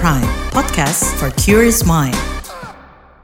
Prime, podcast for curious mind.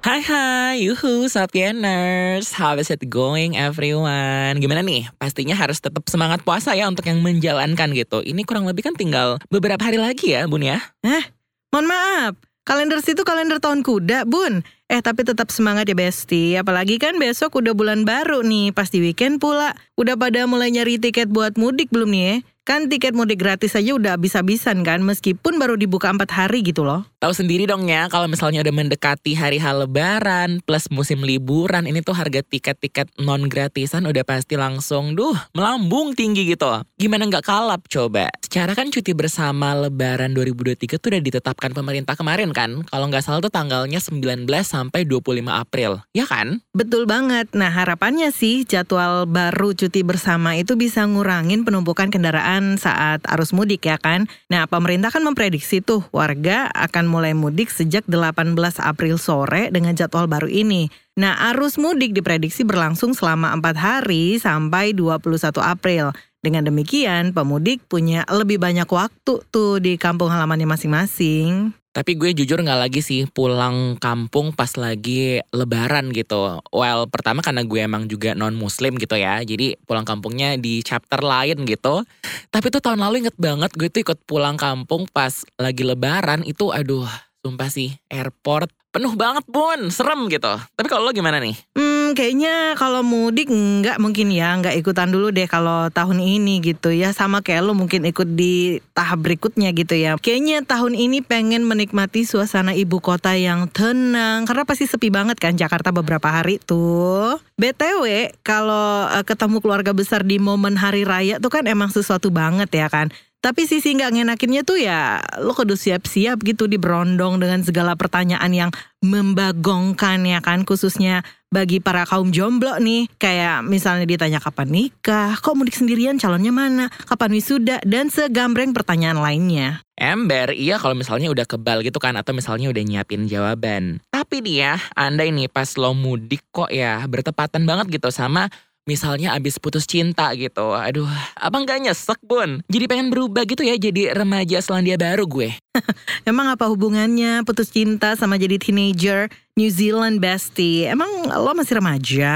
Hai hai, yuhu Sapieners, how is it going everyone? Gimana nih? Pastinya harus tetap semangat puasa ya untuk yang menjalankan gitu. Ini kurang lebih kan tinggal beberapa hari lagi ya bun ya? Eh, mohon maaf. Kalender situ kalender tahun kuda, Bun. Eh, tapi tetap semangat ya, Besti. Apalagi kan besok udah bulan baru nih, pasti weekend pula. Udah pada mulai nyari tiket buat mudik belum nih ya? Kan tiket mudik gratis aja udah habis-habisan kan, meskipun baru dibuka empat hari gitu loh. Tahu sendiri dong ya, kalau misalnya udah mendekati hari hal lebaran plus musim liburan, ini tuh harga tiket-tiket non gratisan udah pasti langsung, duh, melambung tinggi gitu. Gimana nggak kalap coba? Secara kan cuti bersama lebaran 2023 tuh udah ditetapkan pemerintah kemarin kan? Kalau nggak salah tuh tanggalnya 19 sampai 25 April, ya kan? Betul banget. Nah, harapannya sih jadwal baru cuti bersama itu bisa ngurangin penumpukan kendaraan saat arus mudik ya kan. Nah, pemerintah kan memprediksi tuh warga akan mulai mudik sejak 18 April sore dengan jadwal baru ini. Nah, arus mudik diprediksi berlangsung selama 4 hari sampai 21 April. Dengan demikian, pemudik punya lebih banyak waktu tuh di kampung halamannya masing-masing. Tapi gue jujur nggak lagi sih pulang kampung pas lagi lebaran gitu. Well, pertama karena gue emang juga non muslim gitu ya. Jadi pulang kampungnya di chapter lain gitu. Tapi tuh tahun lalu inget banget gue tuh ikut pulang kampung pas lagi lebaran itu aduh sumpah sih airport penuh banget bun, serem gitu. Tapi kalau lo gimana nih? Hmm, kayaknya kalau mudik nggak mungkin ya, nggak ikutan dulu deh kalau tahun ini gitu ya. Sama kayak lo mungkin ikut di tahap berikutnya gitu ya. Kayaknya tahun ini pengen menikmati suasana ibu kota yang tenang. Karena pasti sepi banget kan Jakarta beberapa hari tuh. BTW, kalau uh, ketemu keluarga besar di momen hari raya tuh kan emang sesuatu banget ya kan. Tapi sisi nggak ngenakinnya tuh ya lo kudu siap-siap gitu di berondong dengan segala pertanyaan yang membagongkan ya kan khususnya bagi para kaum jomblo nih. Kayak misalnya ditanya kapan nikah, kok mudik sendirian? Calonnya mana, kapan wisuda? Dan segambreng pertanyaan lainnya. Ember, iya kalau misalnya udah kebal gitu kan atau misalnya udah nyiapin jawaban. Tapi nih ya, anda ini pas lo mudik kok ya bertepatan banget gitu sama Misalnya abis putus cinta gitu. Aduh, abang gak nyesek bun. Jadi pengen berubah gitu ya jadi remaja Selandia Baru gue. Emang apa hubungannya putus cinta sama jadi teenager New Zealand bestie? Emang lo masih remaja?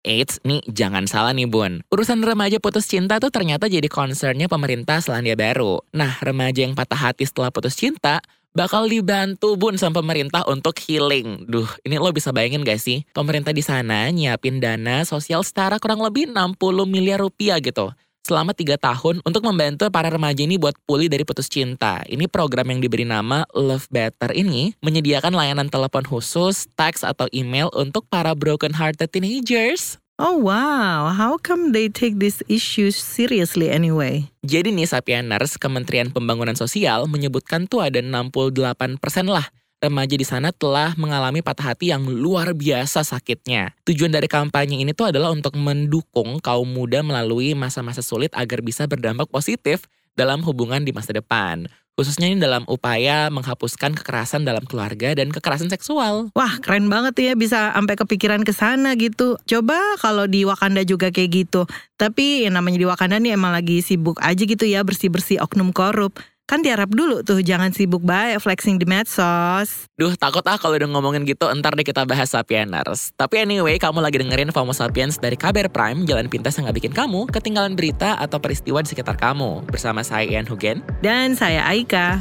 Eits, nih jangan salah nih bun. Urusan remaja putus cinta tuh ternyata jadi concernnya pemerintah Selandia Baru. Nah, remaja yang patah hati setelah putus cinta bakal dibantu bun sama pemerintah untuk healing. Duh, ini lo bisa bayangin gak sih? Pemerintah di sana nyiapin dana sosial setara kurang lebih 60 miliar rupiah gitu. Selama tiga tahun untuk membantu para remaja ini buat pulih dari putus cinta. Ini program yang diberi nama Love Better ini menyediakan layanan telepon khusus, teks atau email untuk para broken hearted teenagers. Oh wow, how come they take this issue seriously anyway? Jadi nih Sapieners, Kementerian Pembangunan Sosial menyebutkan tuh ada 68% lah remaja di sana telah mengalami patah hati yang luar biasa sakitnya. Tujuan dari kampanye ini tuh adalah untuk mendukung kaum muda melalui masa-masa sulit agar bisa berdampak positif dalam hubungan di masa depan khususnya ini dalam upaya menghapuskan kekerasan dalam keluarga dan kekerasan seksual. Wah, keren banget ya bisa sampai kepikiran ke sana gitu. Coba kalau di Wakanda juga kayak gitu. Tapi yang namanya di Wakanda nih emang lagi sibuk aja gitu ya bersih-bersih oknum korup. Kan tiarap dulu tuh jangan sibuk baik flexing di medsos. Duh takut ah kalau udah ngomongin gitu entar deh kita bahas Sapieners. Tapi anyway kamu lagi dengerin FOMO Sapiens dari KBR Prime, jalan pintas yang gak bikin kamu ketinggalan berita atau peristiwa di sekitar kamu. Bersama saya Ian Hugen. Dan saya Aika.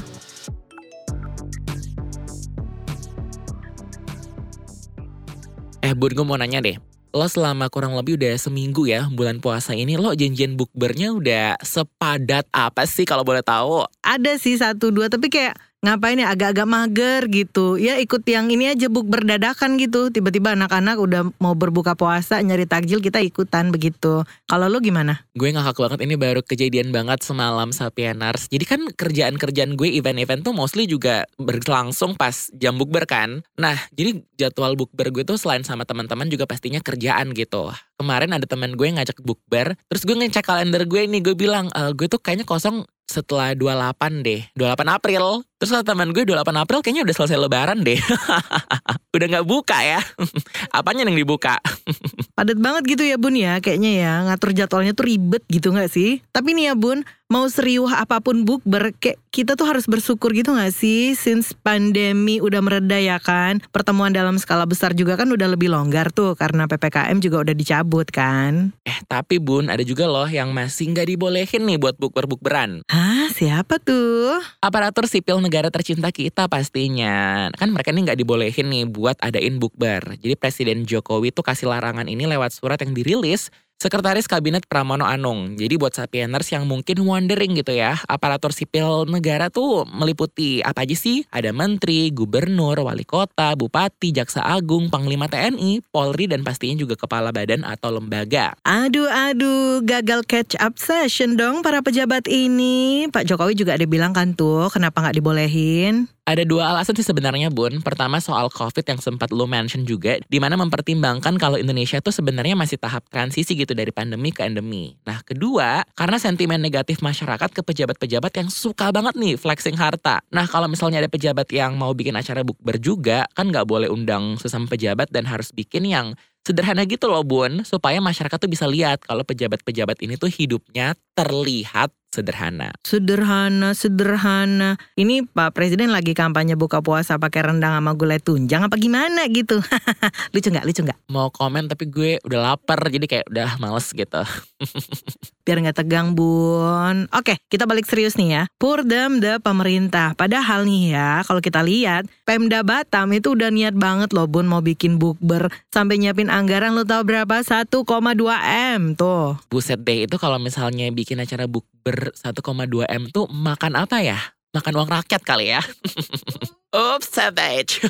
Eh Bun gue mau nanya deh, lo selama kurang lebih udah seminggu ya bulan puasa ini lo janjian bukbernya udah sepadat apa sih kalau boleh tahu? Ada sih satu dua tapi kayak ngapain ya agak-agak mager gitu. Ya ikut yang ini aja buk berdadakan gitu. Tiba-tiba anak-anak udah mau berbuka puasa nyari takjil kita ikutan begitu. Kalau lo gimana? Gue ngakak banget ini baru kejadian banget semalam Sapienars. Jadi kan kerjaan-kerjaan gue event-event tuh mostly juga berlangsung pas jam bukber kan. Nah jadi jadwal bukber gue tuh selain sama teman-teman juga pastinya kerjaan gitu. Kemarin ada teman gue ngajak bukber terus gue ngecek kalender gue nih. Gue bilang e, gue tuh kayaknya kosong setelah 28 deh. 28 April Terus kata teman gue 28 April kayaknya udah selesai lebaran deh. udah nggak buka ya. Apanya yang dibuka? Padat banget gitu ya bun ya kayaknya ya ngatur jadwalnya tuh ribet gitu nggak sih? Tapi nih ya bun mau seriuh apa pun bukber kayak kita tuh harus bersyukur gitu gak sih since pandemi udah mereda ya kan pertemuan dalam skala besar juga kan udah lebih longgar tuh karena PPKM juga udah dicabut kan Eh tapi bun ada juga loh yang masih nggak dibolehin nih buat bukber-bukberan Hah siapa tuh? Aparatur sipil negara tercinta kita pastinya. Kan mereka nih nggak dibolehin nih buat adain bukber. Jadi Presiden Jokowi tuh kasih larangan ini lewat surat yang dirilis Sekretaris Kabinet Pramono Anung. Jadi buat sapieners yang mungkin wondering gitu ya, aparatur sipil negara tuh meliputi apa aja sih? Ada menteri, gubernur, wali kota, bupati, jaksa agung, panglima TNI, Polri, dan pastinya juga kepala badan atau lembaga. Aduh aduh gagal catch up session dong para pejabat ini Pak Jokowi juga ada bilang kan tuh kenapa nggak dibolehin Ada dua alasan sih sebenarnya Bun. Pertama soal COVID yang sempat lo mention juga, di mana mempertimbangkan kalau Indonesia tuh sebenarnya masih tahap transisi gitu dari pandemi ke endemi. Nah kedua, karena sentimen negatif masyarakat ke pejabat-pejabat yang suka banget nih flexing harta. Nah kalau misalnya ada pejabat yang mau bikin acara bukber juga, kan nggak boleh undang sesama pejabat dan harus bikin yang sederhana gitu loh bun supaya masyarakat tuh bisa lihat kalau pejabat-pejabat ini tuh hidupnya terlihat sederhana. Sederhana, sederhana. Ini Pak Presiden lagi kampanye buka puasa pakai rendang sama gulai tunjang apa gimana gitu? lucu nggak? Lucu nggak? Mau komen tapi gue udah lapar jadi kayak udah males gitu. Biar nggak tegang bun. Oke, kita balik serius nih ya. Purdam the pemerintah. Padahal nih ya, kalau kita lihat Pemda Batam itu udah niat banget loh bun mau bikin bukber sampai nyiapin anggaran lo tau berapa? 1,2 m tuh. Buset deh itu kalau misalnya bikin acara bukber 1,2 M tuh makan apa ya? Makan uang rakyat kali ya. Oops, savage.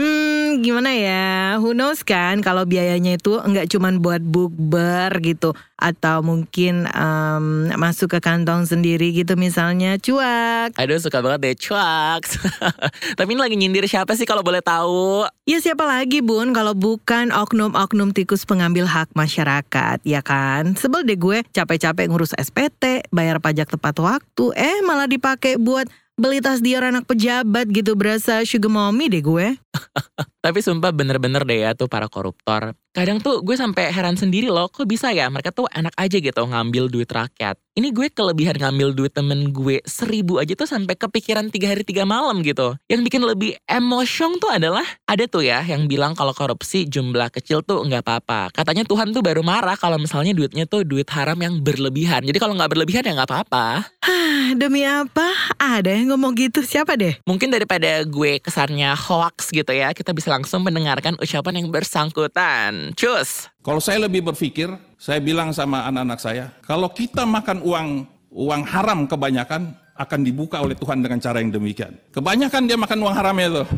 Hmm, gimana ya? Who knows kan kalau biayanya itu nggak cuman buat bukber gitu atau mungkin em, masuk ke kantong sendiri gitu misalnya cuak. Aduh suka banget deh cuak. Tapi ini lagi nyindir siapa sih kalau boleh tahu? Ya siapa lagi bun kalau bukan oknum-oknum tikus pengambil hak masyarakat ya kan? Sebel deh gue capek-capek ngurus SPT, bayar pajak tepat waktu, eh malah dipakai buat beli tas Dior anak pejabat gitu berasa sugar mommy deh gue. Tapi sumpah bener-bener deh ya tuh para koruptor. Kadang tuh gue sampai heran sendiri loh, kok bisa ya mereka tuh enak aja gitu ngambil duit rakyat. Ini gue kelebihan ngambil duit temen gue seribu aja tuh sampai kepikiran tiga hari tiga malam gitu. Yang bikin lebih emosyong tuh adalah ada tuh ya yang bilang kalau korupsi jumlah kecil tuh nggak apa-apa. Katanya Tuhan tuh baru marah kalau misalnya duitnya tuh duit haram yang berlebihan. Jadi kalau nggak berlebihan ya nggak apa-apa. Ah, demi apa? Ada yang ngomong gitu siapa deh? Mungkin daripada gue kesannya hoax gitu ya, kita bisa langsung mendengarkan ucapan yang bersangkutan. Cus! Kalau saya lebih berpikir, saya bilang sama anak-anak saya, kalau kita makan uang uang haram kebanyakan akan dibuka oleh Tuhan dengan cara yang demikian. Kebanyakan dia makan uang haramnya tuh.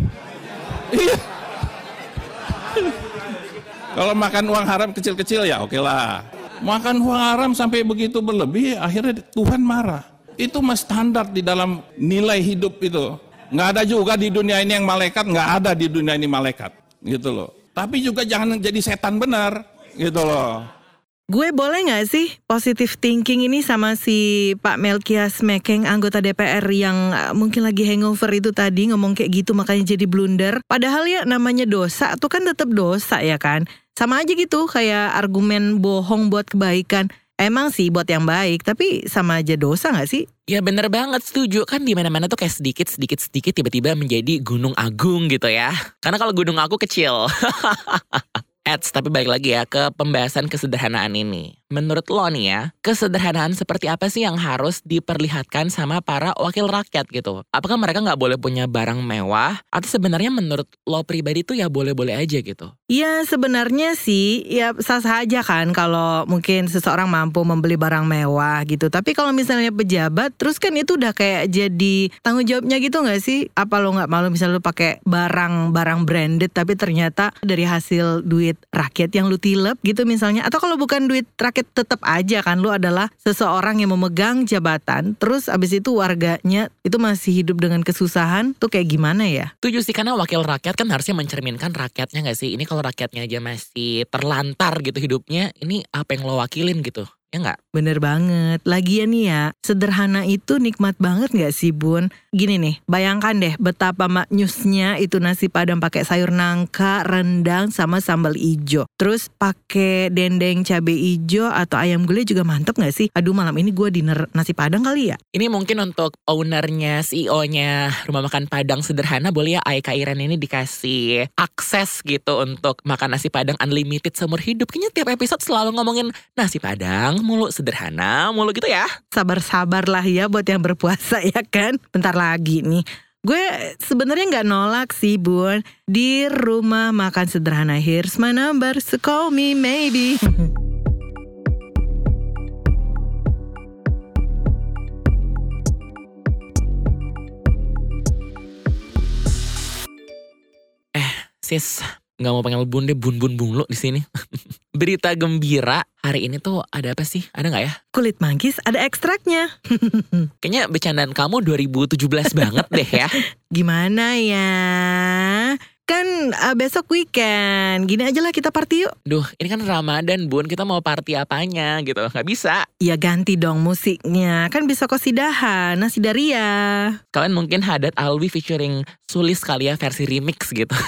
Iya. Kalau makan uang haram kecil-kecil ya oke lah. Makan uang haram sampai begitu berlebih, akhirnya Tuhan marah. Itu mas standar di dalam nilai hidup itu. Nggak ada juga di dunia ini yang malaikat, nggak ada di dunia ini malaikat. Gitu loh. Tapi juga jangan jadi setan benar. Gitu loh. Gue boleh gak sih positive thinking ini sama si Pak Melkias Mekeng anggota DPR yang uh, mungkin lagi hangover itu tadi ngomong kayak gitu makanya jadi blunder. Padahal ya namanya dosa tuh kan tetap dosa ya kan. Sama aja gitu kayak argumen bohong buat kebaikan. Emang sih buat yang baik tapi sama aja dosa gak sih? Ya bener banget setuju kan di mana mana tuh kayak sedikit sedikit sedikit tiba-tiba menjadi gunung agung gitu ya. Karena kalau gunung aku kecil. Eits, tapi balik lagi ya ke pembahasan kesederhanaan ini. Menurut lo nih ya, kesederhanaan seperti apa sih yang harus diperlihatkan sama para wakil rakyat gitu? Apakah mereka nggak boleh punya barang mewah? Atau sebenarnya menurut lo pribadi tuh ya boleh-boleh aja gitu? Ya sebenarnya sih ya sah-sah aja kan kalau mungkin seseorang mampu membeli barang mewah gitu. Tapi kalau misalnya pejabat terus kan itu udah kayak jadi tanggung jawabnya gitu nggak sih? Apa lo nggak malu misalnya lo pakai barang-barang branded tapi ternyata dari hasil duit rakyat yang lu tilep gitu misalnya. Atau kalau bukan duit rakyat tetap aja kan lu adalah seseorang yang memegang jabatan terus abis itu warganya itu masih hidup dengan kesusahan tuh kayak gimana ya? Setuju sih karena wakil rakyat kan harusnya mencerminkan rakyatnya nggak sih? Ini kalau rakyatnya aja masih terlantar gitu hidupnya, ini apa yang lo wakilin gitu? Ya nggak? Bener banget. Lagian nih ya, sederhana itu nikmat banget gak sih Bun? Gini nih, bayangkan deh betapa maknyusnya itu nasi padang pakai sayur nangka, rendang, sama sambal ijo. Terus pakai dendeng cabe ijo atau ayam gulai juga mantep gak sih? Aduh malam ini gue dinner nasi padang kali ya? Ini mungkin untuk ownernya, CEO-nya rumah makan Padang sederhana boleh ya Aika Iren ini dikasih akses gitu untuk makan nasi Padang unlimited seumur hidup. Kayaknya tiap episode selalu ngomongin nasi Padang mulu sederhana mulu gitu ya. Sabar-sabar lah ya buat yang berpuasa ya kan? Bentar lagi nih. Gue sebenarnya nggak nolak sih bun di rumah makan sederhana. Here's my number, so call me maybe. Sis, nggak mau panggil bun deh, bun-bun mulu di sini. Berita gembira hari ini tuh ada apa sih? Ada nggak ya? Kulit manggis ada ekstraknya. Kayaknya bercandaan kamu 2017 banget deh ya. Gimana ya? Kan uh, besok weekend. Gini aja lah kita party yuk. Duh, ini kan Ramadan bun, kita mau party apanya gitu. Nggak bisa. Ya ganti dong musiknya. Kan bisa kosidahan, nasi daria. Kalian mungkin Hadat Alwi featuring Sulis kali ya versi remix gitu.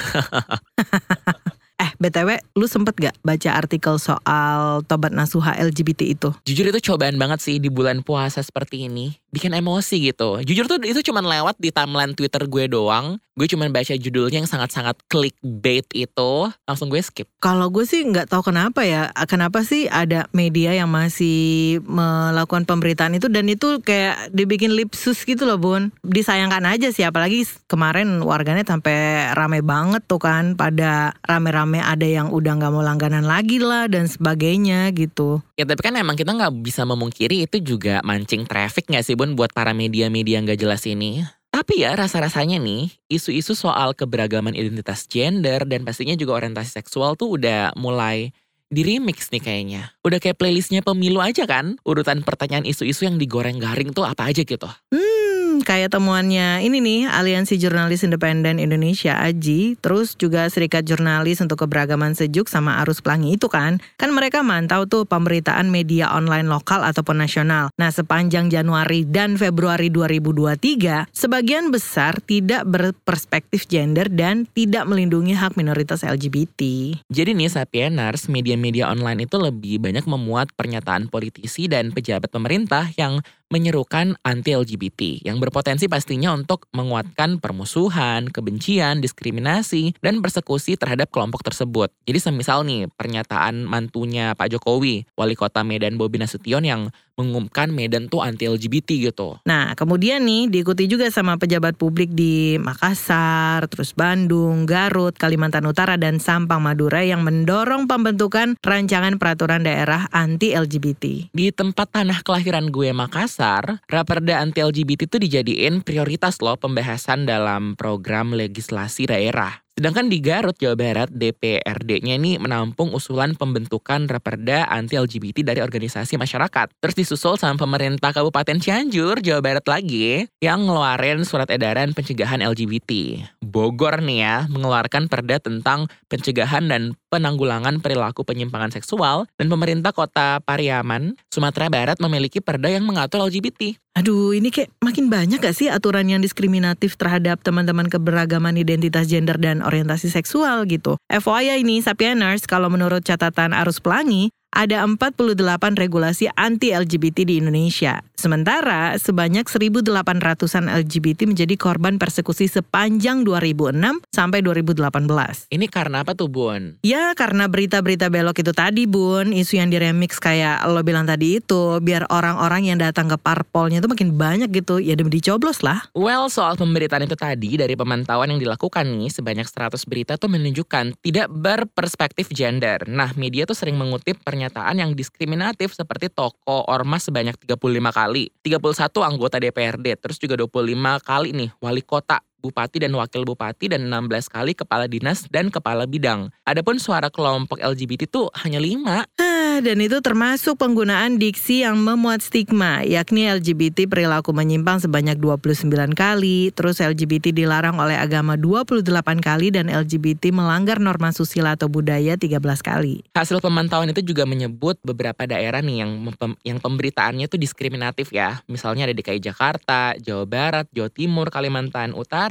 Eh, BTW, lu sempet gak baca artikel soal tobat nasuha LGBT itu? Jujur itu cobaan banget sih di bulan puasa seperti ini. Bikin emosi gitu. Jujur tuh itu cuman lewat di timeline Twitter gue doang. Gue cuman baca judulnya yang sangat-sangat clickbait itu. Langsung gue skip. Kalau gue sih nggak tahu kenapa ya. Kenapa sih ada media yang masih melakukan pemberitaan itu dan itu kayak dibikin lipsus gitu loh bun. Disayangkan aja sih. Apalagi kemarin warganet sampai rame banget tuh kan. Pada rame-rame ada yang udah nggak mau langganan lagi lah dan sebagainya gitu. Ya tapi kan emang kita nggak bisa memungkiri itu juga mancing traffic nggak sih bun buat para media-media nggak jelas ini. Tapi ya rasa-rasanya nih, isu-isu soal keberagaman identitas gender dan pastinya juga orientasi seksual tuh udah mulai di remix nih kayaknya. Udah kayak playlistnya pemilu aja kan? Urutan pertanyaan isu-isu yang digoreng garing tuh apa aja gitu. Hmm, kayak temuannya ini nih Aliansi Jurnalis Independen Indonesia AJI, terus juga Serikat Jurnalis untuk Keberagaman Sejuk sama Arus Pelangi itu kan. Kan mereka mantau tuh pemberitaan media online lokal ataupun nasional. Nah, sepanjang Januari dan Februari 2023, sebagian besar tidak berperspektif gender dan tidak melindungi hak minoritas LGBT. Jadi nih Sapieners, media-media online itu lebih banyak memuat pernyataan politisi dan pejabat pemerintah yang menyerukan anti-LGBT yang berpotensi pastinya untuk menguatkan permusuhan, kebencian, diskriminasi, dan persekusi terhadap kelompok tersebut. Jadi semisal nih pernyataan mantunya Pak Jokowi, Wali Kota Medan Bobi Nasution yang mengumumkan Medan tuh anti-LGBT gitu. Nah, kemudian nih diikuti juga sama pejabat publik di Makassar, terus Bandung, Garut, Kalimantan Utara, dan Sampang Madura yang mendorong pembentukan rancangan peraturan daerah anti-LGBT. Di tempat tanah kelahiran gue Makassar, Raperda anti-LGBT itu dijadiin prioritas loh pembahasan dalam program legislasi daerah. Sedangkan di Garut, Jawa Barat, DPRD-nya ini menampung usulan pembentukan Raperda anti-LGBT dari organisasi masyarakat. Terus disusul sama pemerintah Kabupaten Cianjur, Jawa Barat lagi, yang ngeluarin surat edaran pencegahan LGBT. Bogor nih ya, mengeluarkan perda tentang pencegahan dan penanggulangan perilaku penyimpangan seksual, dan pemerintah kota Pariaman, Sumatera Barat memiliki perda yang mengatur LGBT. Aduh, ini kayak makin banyak gak sih aturan yang diskriminatif terhadap teman-teman keberagaman identitas gender dan orientasi seksual gitu. FYI ini, Sapieners, kalau menurut catatan Arus Pelangi, ada 48 regulasi anti-LGBT di Indonesia. Sementara sebanyak 1.800-an LGBT menjadi korban persekusi sepanjang 2006 sampai 2018. Ini karena apa tuh, Bun? Ya karena berita-berita belok itu tadi Bun, isu yang diremix kayak lo bilang tadi itu, biar orang-orang yang datang ke parpolnya itu makin banyak gitu, ya demi dicoblos lah. Well, soal pemberitaan itu tadi, dari pemantauan yang dilakukan nih, sebanyak 100 berita tuh menunjukkan tidak berperspektif gender. Nah, media tuh sering mengutip pernyataan yang diskriminatif seperti toko ormas sebanyak 35 kali, 31 anggota DPRD, terus juga 25 kali nih wali kota bupati dan wakil bupati dan 16 kali kepala dinas dan kepala bidang. Adapun suara kelompok LGBT itu hanya 5. Nah, dan itu termasuk penggunaan diksi yang memuat stigma, yakni LGBT perilaku menyimpang sebanyak 29 kali, terus LGBT dilarang oleh agama 28 kali, dan LGBT melanggar norma susila atau budaya 13 kali. Hasil pemantauan itu juga menyebut beberapa daerah nih yang yang pemberitaannya itu diskriminatif ya. Misalnya ada DKI Jakarta, Jawa Barat, Jawa Timur, Kalimantan Utara,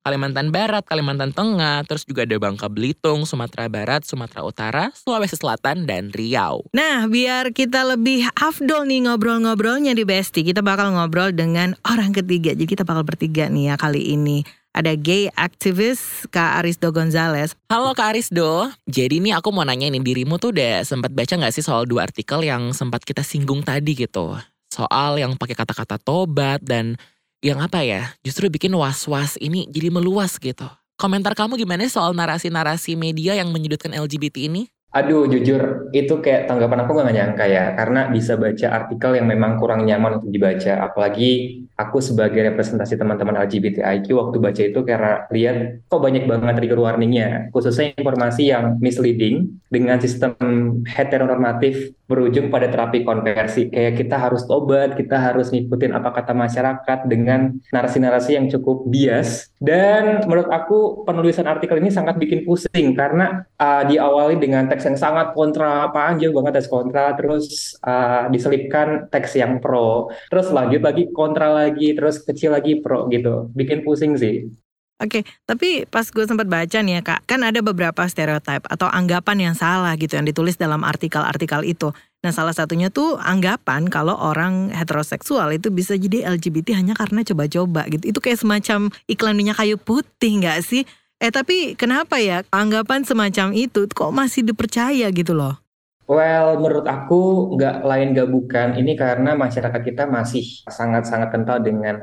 Kalimantan Barat, Kalimantan Tengah, terus juga ada Bangka Belitung, Sumatera Barat, Sumatera Utara, Sulawesi Selatan, dan Riau. Nah, biar kita lebih afdol nih ngobrol-ngobrolnya di Besti, kita bakal ngobrol dengan orang ketiga. Jadi kita bakal bertiga nih ya kali ini. Ada gay aktivis Kak Arisdo Gonzales. Halo Kak Arisdo, jadi nih aku mau nanya nih dirimu tuh udah sempat baca gak sih soal dua artikel yang sempat kita singgung tadi gitu? Soal yang pakai kata-kata tobat dan yang apa ya, justru bikin was-was ini jadi meluas gitu. Komentar kamu gimana soal narasi-narasi media yang menyudutkan LGBT ini? Aduh, jujur itu kayak tanggapan aku gak nyangka ya, karena bisa baca artikel yang memang kurang nyaman untuk dibaca. Apalagi aku sebagai representasi teman-teman LGBTIQ waktu baca itu karena lihat kok banyak banget trigger warningnya, khususnya informasi yang misleading dengan sistem heteronormatif berujung pada terapi konversi. Kayak kita harus tobat, kita harus ngikutin apa kata masyarakat dengan narasi-narasi yang cukup bias. Dan menurut aku penulisan artikel ini sangat bikin pusing karena uh, diawali dengan teks yang sangat kontra, panjang banget teks kontra, terus uh, diselipkan teks yang pro, terus lanjut lagi kontra lagi, terus kecil lagi pro gitu. Bikin pusing sih. Oke, tapi pas gue sempat baca nih ya kak, kan ada beberapa stereotip atau anggapan yang salah gitu yang ditulis dalam artikel-artikel itu. Nah salah satunya tuh anggapan kalau orang heteroseksual itu bisa jadi LGBT hanya karena coba-coba gitu. Itu kayak semacam iklan minyak kayu putih nggak sih? Eh tapi kenapa ya anggapan semacam itu kok masih dipercaya gitu loh? Well, menurut aku nggak lain nggak bukan ini karena masyarakat kita masih sangat-sangat kental dengan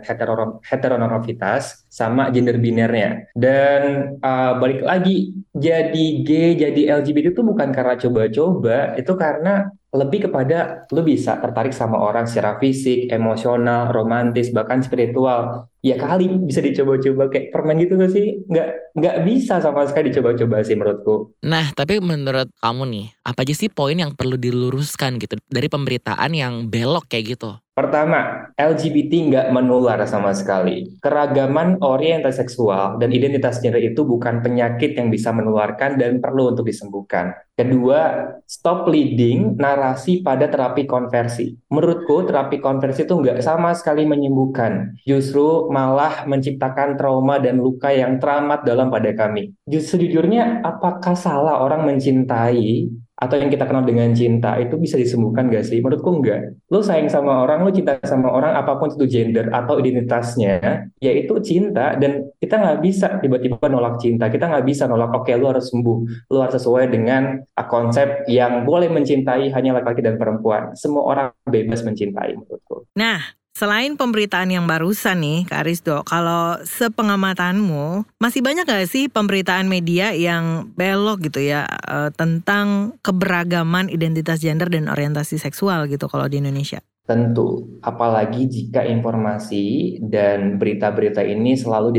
heteronormativitas sama gender binernya. Dan uh, balik lagi, jadi gay, jadi LGBT itu bukan karena coba-coba, itu karena lebih kepada lu bisa tertarik sama orang secara fisik, emosional, romantis, bahkan spiritual. Ya kali bisa dicoba-coba kayak permen gitu gak sih? Nggak, nggak bisa sama sekali dicoba-coba sih menurutku. Nah, tapi menurut kamu nih, apa aja sih poin yang perlu diluruskan gitu dari pemberitaan yang belok kayak gitu? Pertama, LGBT nggak menular sama sekali. Keragaman orientasi seksual dan identitas gender itu bukan penyakit yang bisa menularkan dan perlu untuk disembuhkan. Kedua, stop leading narasi pada terapi konversi. Menurutku, terapi konversi itu nggak sama sekali menyembuhkan. Justru malah menciptakan trauma dan luka yang teramat dalam pada kami. Sejujurnya, apakah salah orang mencintai atau yang kita kenal dengan cinta itu bisa disembuhkan gak sih? Menurutku enggak. Lu sayang sama orang, lu cinta sama orang apa pun itu gender atau identitasnya, ya itu cinta dan kita nggak bisa tiba-tiba nolak cinta. Kita nggak bisa nolak oke okay, lu harus sembuh, lu harus sesuai dengan konsep yang boleh mencintai hanya laki-laki dan perempuan. Semua orang bebas mencintai menurutku. Nah, Selain pemberitaan yang barusan nih, Kak Arisdo, kalau sepengamatanmu, masih banyak gak sih pemberitaan media yang belok gitu ya uh, tentang keberagaman identitas gender dan orientasi seksual gitu kalau di Indonesia? Tentu, apalagi jika informasi dan berita-berita ini selalu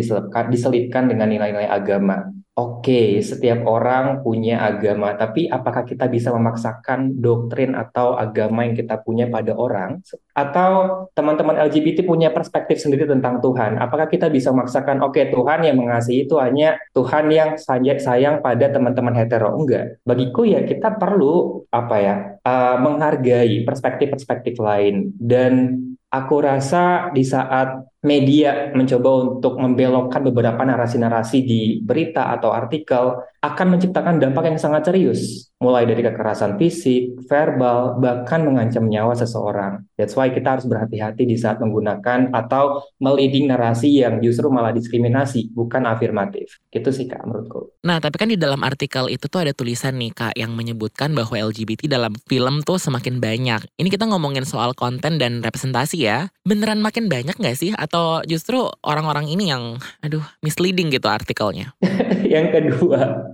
diselipkan dengan nilai-nilai agama. Oke, setiap orang punya agama, tapi apakah kita bisa memaksakan doktrin atau agama yang kita punya pada orang? Atau teman-teman LGBT punya perspektif sendiri tentang Tuhan? Apakah kita bisa memaksakan, oke Tuhan yang mengasihi itu hanya Tuhan yang sayang pada teman-teman hetero? Enggak. Bagiku ya kita perlu apa ya uh, menghargai perspektif-perspektif lain dan aku rasa di saat media mencoba untuk membelokkan beberapa narasi-narasi di berita atau artikel akan menciptakan dampak yang sangat serius, mulai dari kekerasan fisik, verbal, bahkan mengancam nyawa seseorang. That's why kita harus berhati-hati di saat menggunakan atau meliding narasi yang justru malah diskriminasi, bukan afirmatif. Gitu sih Kak menurutku. Nah, tapi kan di dalam artikel itu tuh ada tulisan nih Kak yang menyebutkan bahwa LGBT dalam film tuh semakin banyak. Ini kita ngomongin soal konten dan representasi ya. Beneran makin banyak nggak sih? Atau justru orang-orang ini yang, aduh, misleading gitu artikelnya? yang kedua,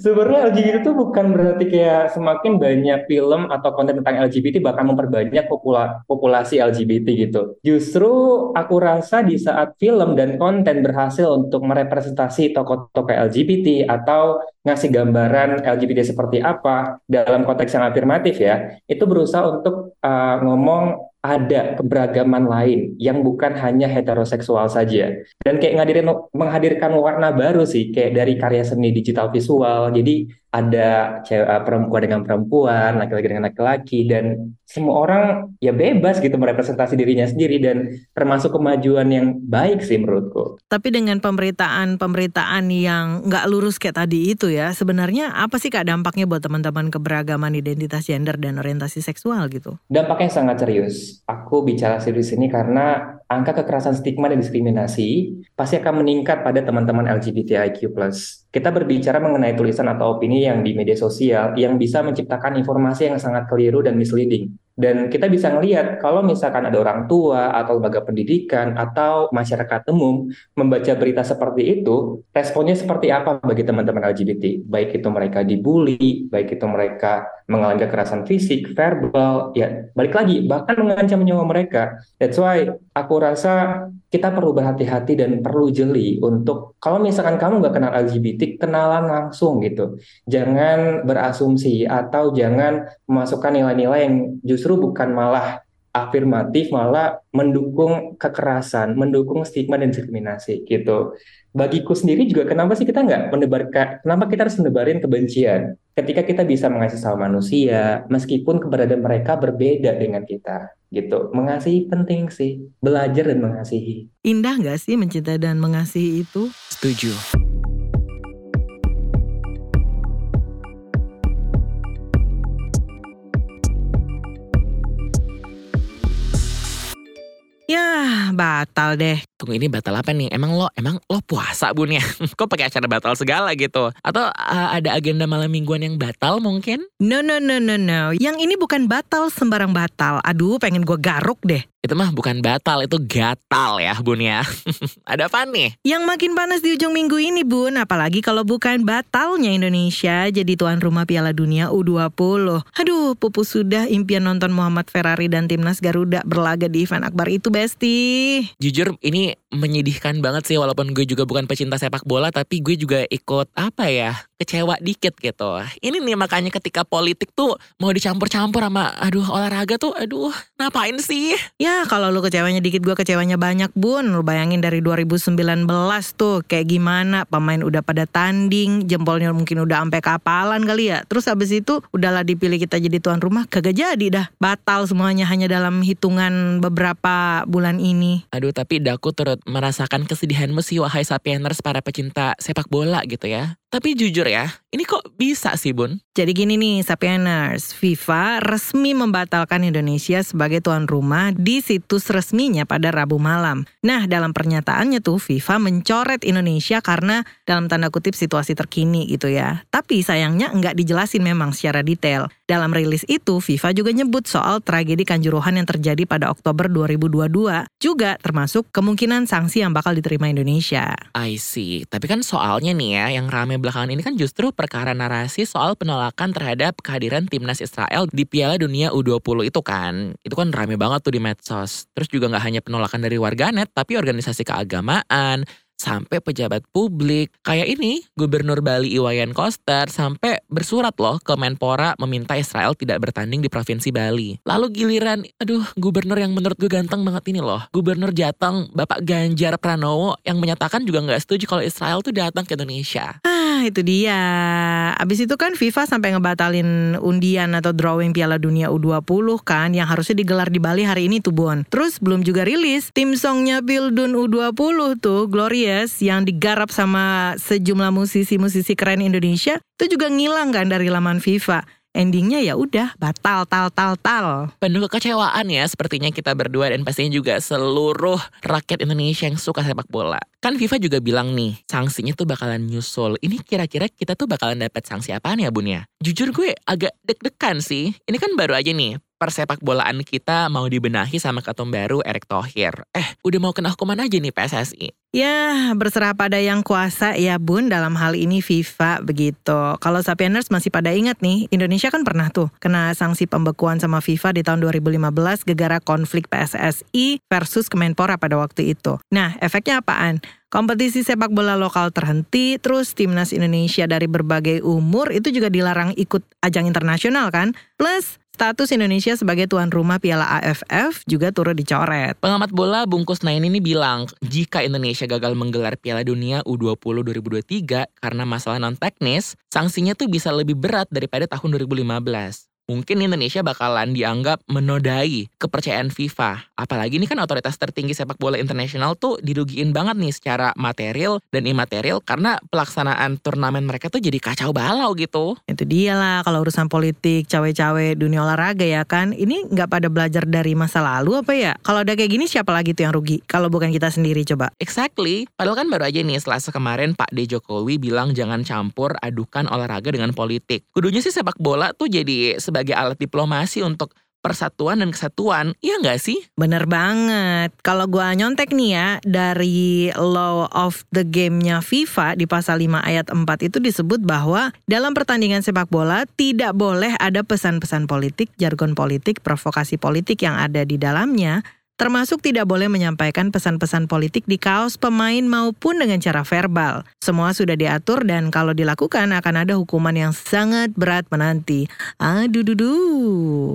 sebenarnya LGBT itu bukan berarti kayak semakin banyak film atau konten tentang LGBT bakal memperbanyak popula populasi LGBT gitu. Justru aku rasa di saat film dan konten berhasil untuk merepresentasi tokoh-tokoh LGBT atau ngasih gambaran LGBT seperti apa dalam konteks yang afirmatif ya, itu berusaha untuk uh, ngomong ada keberagaman lain yang bukan hanya heteroseksual saja. Dan kayak ngadirin menghadirkan warna baru sih kayak dari karya seni digital visual. Jadi ada cewek, eh, perempuan dengan perempuan, laki-laki dengan laki-laki, dan semua orang ya bebas gitu merepresentasi dirinya sendiri dan termasuk kemajuan yang baik sih menurutku. Tapi dengan pemberitaan-pemberitaan yang nggak lurus kayak tadi itu ya, sebenarnya apa sih kak dampaknya buat teman-teman keberagaman identitas gender dan orientasi seksual gitu? Dampaknya sangat serius. Aku bicara serius ini karena angka kekerasan stigma dan diskriminasi pasti akan meningkat pada teman-teman LGBTIQ+. Kita berbicara mengenai tulisan atau opini yang di media sosial yang bisa menciptakan informasi yang sangat keliru dan misleading. Dan kita bisa melihat kalau misalkan ada orang tua atau lembaga pendidikan atau masyarakat umum membaca berita seperti itu, responnya seperti apa bagi teman-teman LGBT? Baik itu mereka dibully, baik itu mereka mengalami kekerasan fisik, verbal, ya balik lagi bahkan mengancam nyawa mereka. That's why aku rasa kita perlu berhati-hati dan perlu jeli untuk kalau misalkan kamu nggak kenal LGBT, kenalan langsung gitu. Jangan berasumsi atau jangan memasukkan nilai-nilai yang justru bukan malah afirmatif, malah mendukung kekerasan, mendukung stigma dan diskriminasi gitu. Bagiku sendiri juga kenapa sih kita nggak menebarkan, kenapa kita harus menebarin kebencian? Ketika kita bisa mengasihi sama manusia, meskipun keberadaan mereka berbeda dengan kita gitu. Mengasihi penting sih, belajar dan mengasihi. Indah nggak sih mencintai dan mengasihi itu? Setuju. Batal deh. Tunggu ini batal apa nih? Emang lo emang lo puasa bun ya? Kok pakai acara batal segala gitu? Atau uh, ada agenda malam mingguan yang batal mungkin? No no no no no. Yang ini bukan batal sembarang batal. Aduh, pengen gue garuk deh. Itu mah bukan batal, itu gatal ya bun ya. Ada apa nih? Yang makin panas di ujung minggu ini bun, apalagi kalau bukan batalnya Indonesia jadi tuan rumah Piala Dunia U20. Aduh, pupus sudah impian nonton Muhammad Ferrari dan timnas Garuda berlaga di event akbar itu besti. Jujur ini menyedihkan banget sih walaupun gue juga bukan pecinta sepak bola tapi gue juga ikut apa ya kecewa dikit gitu. Ini nih makanya ketika politik tuh mau dicampur-campur sama aduh olahraga tuh aduh ngapain sih? Ya kalau lu kecewanya dikit gue kecewanya banyak bun. Lu bayangin dari 2019 tuh kayak gimana pemain udah pada tanding jempolnya mungkin udah sampai kapalan kali ya. Terus habis itu udahlah dipilih kita jadi tuan rumah kagak jadi dah. Batal semuanya hanya dalam hitungan beberapa bulan ini. Aduh tapi daku turut merasakan kesedihanmu sih wahai sapieners para pecinta sepak bola gitu ya. Tapi jujur ya, ini kok bisa sih Bun? Jadi gini nih Sapieners, FIFA resmi membatalkan Indonesia sebagai tuan rumah di situs resminya pada Rabu malam. Nah dalam pernyataannya tuh FIFA mencoret Indonesia karena dalam tanda kutip situasi terkini gitu ya. Tapi sayangnya nggak dijelasin memang secara detail. Dalam rilis itu FIFA juga nyebut soal tragedi Kanjuruhan yang terjadi pada Oktober 2022. Juga termasuk kemungkinan sanksi yang bakal diterima Indonesia. I see, tapi kan soalnya nih ya yang rame belakangan ini kan justru perkara narasi soal penolakan terhadap kehadiran timnas Israel di Piala Dunia U20 itu kan. Itu kan rame banget tuh di medsos. Terus juga nggak hanya penolakan dari warganet, tapi organisasi keagamaan, sampai pejabat publik. Kayak ini, Gubernur Bali Iwayan Koster sampai bersurat loh ke Menpora meminta Israel tidak bertanding di Provinsi Bali. Lalu giliran, aduh gubernur yang menurut gue ganteng banget ini loh. Gubernur Jateng, Bapak Ganjar Pranowo yang menyatakan juga nggak setuju kalau Israel tuh datang ke Indonesia. Ah, itu dia. Abis itu kan FIFA sampai ngebatalin undian atau drawing Piala Dunia U20 kan yang harusnya digelar di Bali hari ini tuh Bon. Terus belum juga rilis tim songnya Pildun U20 tuh Glorious yang digarap sama sejumlah musisi-musisi keren Indonesia itu juga ngilang kan dari laman FIFA endingnya ya udah batal tal tal tal. Penuh kekecewaan ya sepertinya kita berdua dan pastinya juga seluruh rakyat Indonesia yang suka sepak bola. Kan FIFA juga bilang nih, sanksinya tuh bakalan nyusul. Ini kira-kira kita tuh bakalan dapat sanksi apaan ya bun ya? Jujur gue agak deg-degan sih. Ini kan baru aja nih, persepak bolaan kita mau dibenahi sama ketum baru Erick Thohir. Eh, udah mau kena hukuman aja nih PSSI. Ya, berserah pada yang kuasa ya bun dalam hal ini FIFA begitu. Kalau Sapieners masih pada ingat nih, Indonesia kan pernah tuh kena sanksi pembekuan sama FIFA di tahun 2015 gegara konflik PSSI versus Kemenpora pada waktu itu. Nah, efeknya apaan? Kompetisi sepak bola lokal terhenti, terus timnas Indonesia dari berbagai umur itu juga dilarang ikut ajang internasional kan? Plus status Indonesia sebagai tuan rumah Piala AFF juga turut dicoret. Pengamat bola Bungkus Nain ini bilang, jika Indonesia gagal menggelar Piala Dunia U20 2023 karena masalah non teknis, sanksinya tuh bisa lebih berat daripada tahun 2015 mungkin Indonesia bakalan dianggap menodai kepercayaan FIFA. Apalagi ini kan otoritas tertinggi sepak bola internasional tuh dirugiin banget nih secara material dan imaterial karena pelaksanaan turnamen mereka tuh jadi kacau balau gitu. Itu dia lah kalau urusan politik, cawe-cawe dunia olahraga ya kan. Ini nggak pada belajar dari masa lalu apa ya? Kalau udah kayak gini siapa lagi tuh yang rugi? Kalau bukan kita sendiri coba. Exactly. Padahal kan baru aja nih selasa kemarin Pak D. Jokowi bilang jangan campur adukan olahraga dengan politik. Kudunya sih sepak bola tuh jadi sebagai sebagai alat diplomasi untuk persatuan dan kesatuan, iya nggak sih? Bener banget. Kalau gua nyontek nih ya, dari law of the game-nya FIFA di pasal 5 ayat 4 itu disebut bahwa dalam pertandingan sepak bola tidak boleh ada pesan-pesan politik, jargon politik, provokasi politik yang ada di dalamnya, termasuk tidak boleh menyampaikan pesan-pesan politik di kaos pemain maupun dengan cara verbal. Semua sudah diatur dan kalau dilakukan akan ada hukuman yang sangat berat menanti. Aduh dudu.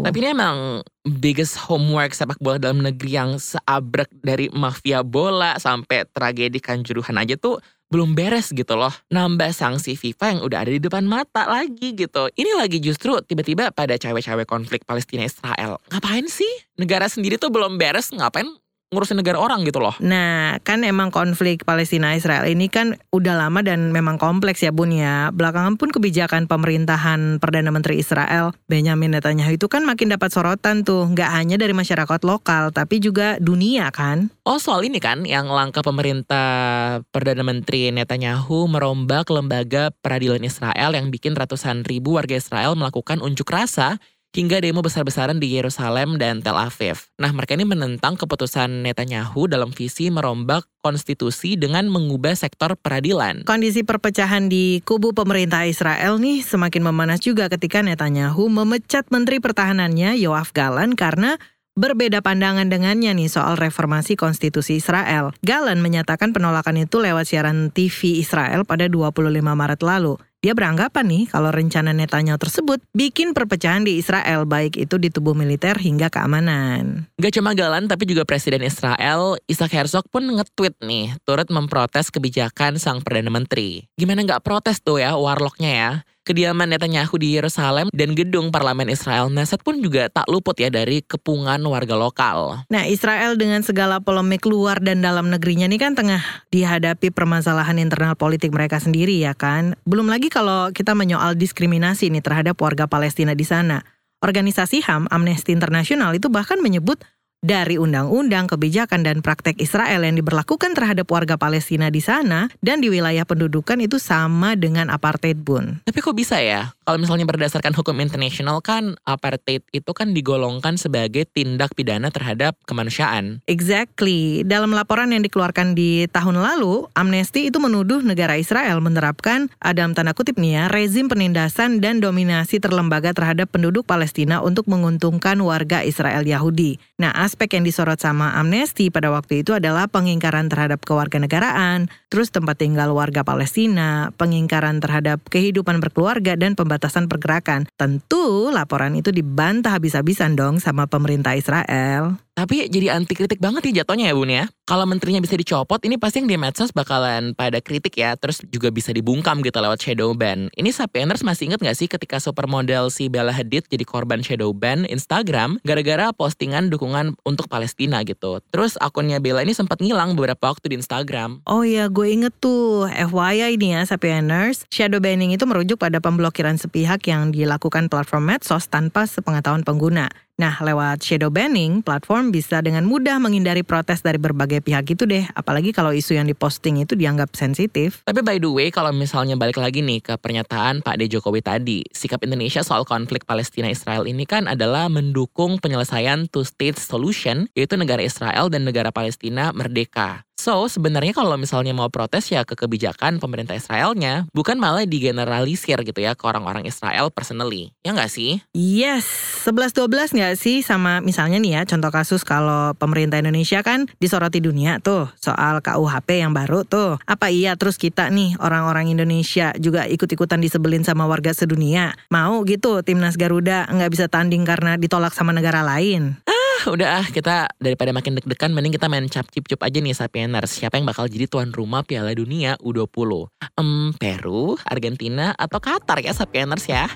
Tapi ini emang biggest homework sepak bola dalam negeri yang seabrek dari mafia bola sampai tragedi kanjuruhan aja tuh belum beres gitu loh. Nambah sanksi FIFA yang udah ada di depan mata lagi gitu. Ini lagi justru tiba-tiba pada cewek-cewek konflik Palestina Israel. Ngapain sih? Negara sendiri tuh belum beres, ngapain ngurusin negara orang gitu loh. Nah, kan emang konflik Palestina Israel ini kan udah lama dan memang kompleks ya Bun ya. Belakangan pun kebijakan pemerintahan Perdana Menteri Israel Benjamin Netanyahu itu kan makin dapat sorotan tuh, nggak hanya dari masyarakat lokal tapi juga dunia kan. Oh, soal ini kan yang langkah pemerintah Perdana Menteri Netanyahu merombak lembaga peradilan Israel yang bikin ratusan ribu warga Israel melakukan unjuk rasa hingga demo besar-besaran di Yerusalem dan Tel Aviv. Nah, mereka ini menentang keputusan Netanyahu dalam visi merombak konstitusi dengan mengubah sektor peradilan. Kondisi perpecahan di kubu pemerintah Israel nih semakin memanas juga ketika Netanyahu memecat Menteri Pertahanannya Yoav Galan karena berbeda pandangan dengannya nih soal reformasi konstitusi Israel. Galan menyatakan penolakan itu lewat siaran TV Israel pada 25 Maret lalu. Dia beranggapan nih kalau rencana Netanyahu tersebut bikin perpecahan di Israel baik itu di tubuh militer hingga keamanan. Gak cuma Galan tapi juga Presiden Israel Isaac Herzog pun nge-tweet nih turut memprotes kebijakan sang Perdana Menteri. Gimana nggak protes tuh ya warlocknya ya? Kediaman Netanyahu di Yerusalem dan gedung parlemen Israel Neset pun juga tak luput ya dari kepungan warga lokal. Nah Israel dengan segala polemik luar dan dalam negerinya ini kan tengah dihadapi permasalahan internal politik mereka sendiri ya kan. Belum lagi kalau kita menyoal diskriminasi nih terhadap warga Palestina di sana. Organisasi HAM Amnesty International itu bahkan menyebut dari undang-undang, kebijakan, dan praktek Israel yang diberlakukan terhadap warga Palestina di sana dan di wilayah pendudukan itu sama dengan apartheid bun. Tapi kok bisa ya? Kalau misalnya berdasarkan hukum internasional kan apartheid itu kan digolongkan sebagai tindak pidana terhadap kemanusiaan. Exactly. Dalam laporan yang dikeluarkan di tahun lalu, Amnesty itu menuduh negara Israel menerapkan, dalam tanda kutip nih ya, rezim penindasan dan dominasi terlembaga terhadap penduduk Palestina untuk menguntungkan warga Israel Yahudi. Nah, aspek yang disorot sama Amnesty pada waktu itu adalah pengingkaran terhadap kewarganegaraan, terus tempat tinggal warga Palestina, pengingkaran terhadap kehidupan berkeluarga dan pembatasan pergerakan. Tentu laporan itu dibantah habis-habisan dong sama pemerintah Israel. Tapi jadi anti kritik banget nih jatuhnya ya bun ya. Kalau menterinya bisa dicopot, ini pasti yang di medsos bakalan pada kritik ya. Terus juga bisa dibungkam gitu lewat shadow ban. Ini Sapieners masih inget gak sih ketika supermodel si Bella Hadid jadi korban shadow ban Instagram gara-gara postingan dukungan untuk Palestina gitu. Terus akunnya Bella ini sempat ngilang beberapa waktu di Instagram. Oh iya, gue inget tuh. FYI ini ya Sapieners, shadow banning itu merujuk pada pemblokiran sepihak yang dilakukan platform medsos tanpa sepengetahuan pengguna. Nah, lewat shadow banning, platform bisa dengan mudah menghindari protes dari berbagai pihak itu deh. Apalagi kalau isu yang diposting itu dianggap sensitif. Tapi by the way, kalau misalnya balik lagi nih ke pernyataan Pak D. Jokowi tadi, sikap Indonesia soal konflik Palestina-Israel ini kan adalah mendukung penyelesaian two-state solution, yaitu negara Israel dan negara Palestina merdeka. So, sebenarnya kalau misalnya mau protes ya ke kebijakan pemerintah Israelnya, bukan malah digeneralisir gitu ya ke orang-orang Israel personally. Ya nggak sih? Yes, 11-12 nggak sih sama misalnya nih ya contoh kasus kalau pemerintah Indonesia kan disoroti dunia tuh soal KUHP yang baru tuh. Apa iya terus kita nih orang-orang Indonesia juga ikut-ikutan disebelin sama warga sedunia? Mau gitu timnas Garuda nggak bisa tanding karena ditolak sama negara lain? udah ah kita daripada makin deg-degan mending kita main cap cip cup aja nih Sapieners. Siapa yang bakal jadi tuan rumah Piala Dunia U20? Em, Peru, Argentina, atau Qatar ya Sapieners ya?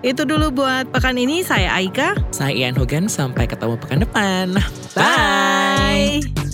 Itu dulu buat pekan ini saya Aika. Saya Ian Hogan, sampai ketemu pekan depan. Bye.